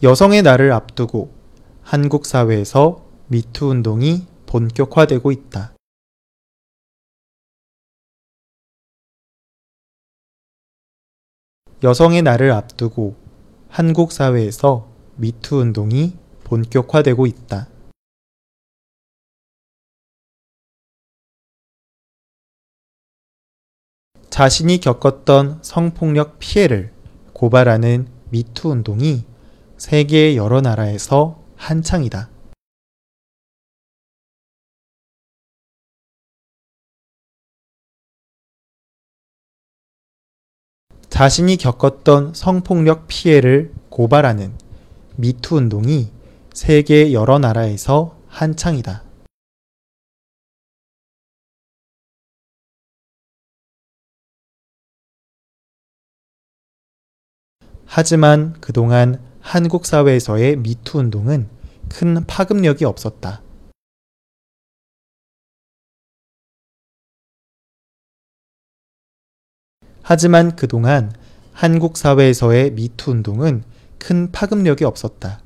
여성의 날을 앞두고 한국 사회에서 미투 운동이 본격화되고 있다. 여성의 날을 앞두고 한국 사회에서 미투 운동이 본격화되고 있다. 자신이 겪었던 성폭력 피해를 고발하는 미투 운동이 세계 여러 나라에서 한창이다. 자신이 겪었던 성폭력 피해를 고발하는 미투 운동이 세계 여러 나라에서 한창이다. 하지만 그동안 한국 사회에서의 미투 운동은 큰 파급력이 없었다. 하지만 그동안 한국 사회에서의 미투 운동은 큰 파급력이 없었다.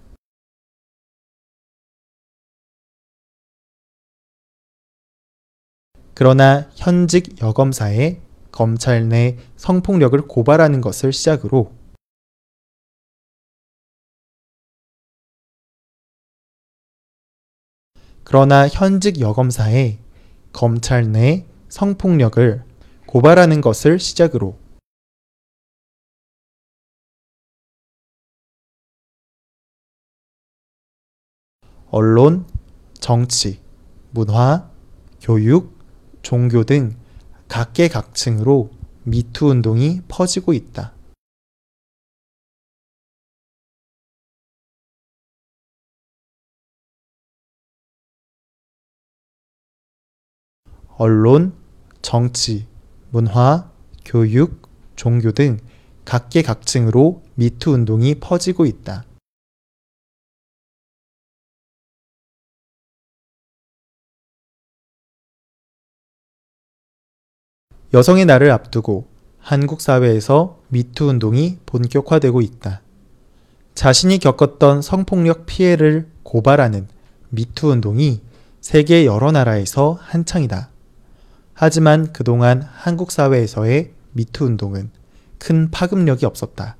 그러나 현직 여검사의 검찰 내 성폭력을 고발하는 것을 시작으로 그러나 현직 여검사의 검찰 내 성폭력을 고발하는 것을 시작으로 언론, 정치, 문화, 교육, 종교 등 각계각층으로 미투 운동이 퍼지고 있다. 언론, 정치, 문화, 교육, 종교 등 각계각층으로 미투 운동이 퍼지고 있다. 여성의 날을 앞두고 한국 사회에서 미투 운동이 본격화되고 있다. 자신이 겪었던 성폭력 피해를 고발하는 미투 운동이 세계 여러 나라에서 한창이다. 하지만 그동안 한국 사회에서의 미투 운동은 큰 파급력이 없었다.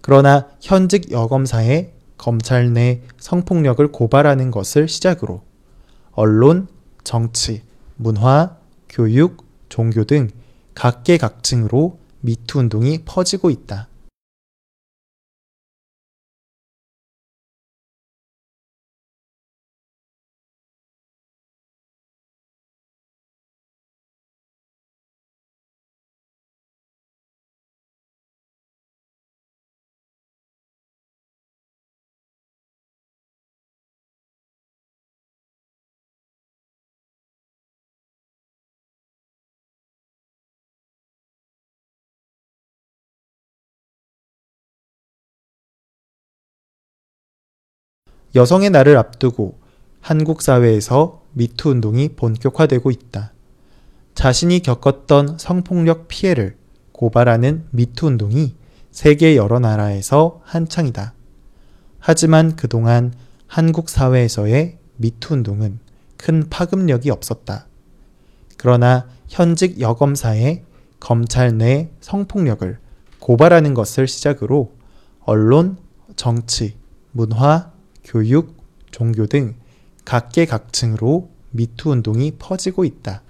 그러나 현직 여검사의 검찰 내 성폭력을 고발하는 것을 시작으로 언론, 정치, 문화, 교육, 종교 등 각계각층으로 미투 운동이 퍼지고 있다. 여성의 날을 앞두고 한국 사회에서 미투 운동이 본격화되고 있다. 자신이 겪었던 성폭력 피해를 고발하는 미투 운동이 세계 여러 나라에서 한창이다. 하지만 그동안 한국 사회에서의 미투 운동은 큰 파급력이 없었다. 그러나 현직 여검사의 검찰 내 성폭력을 고발하는 것을 시작으로 언론, 정치, 문화, 교육, 종교 등 각계각층으로 미투 운동이 퍼지고 있다.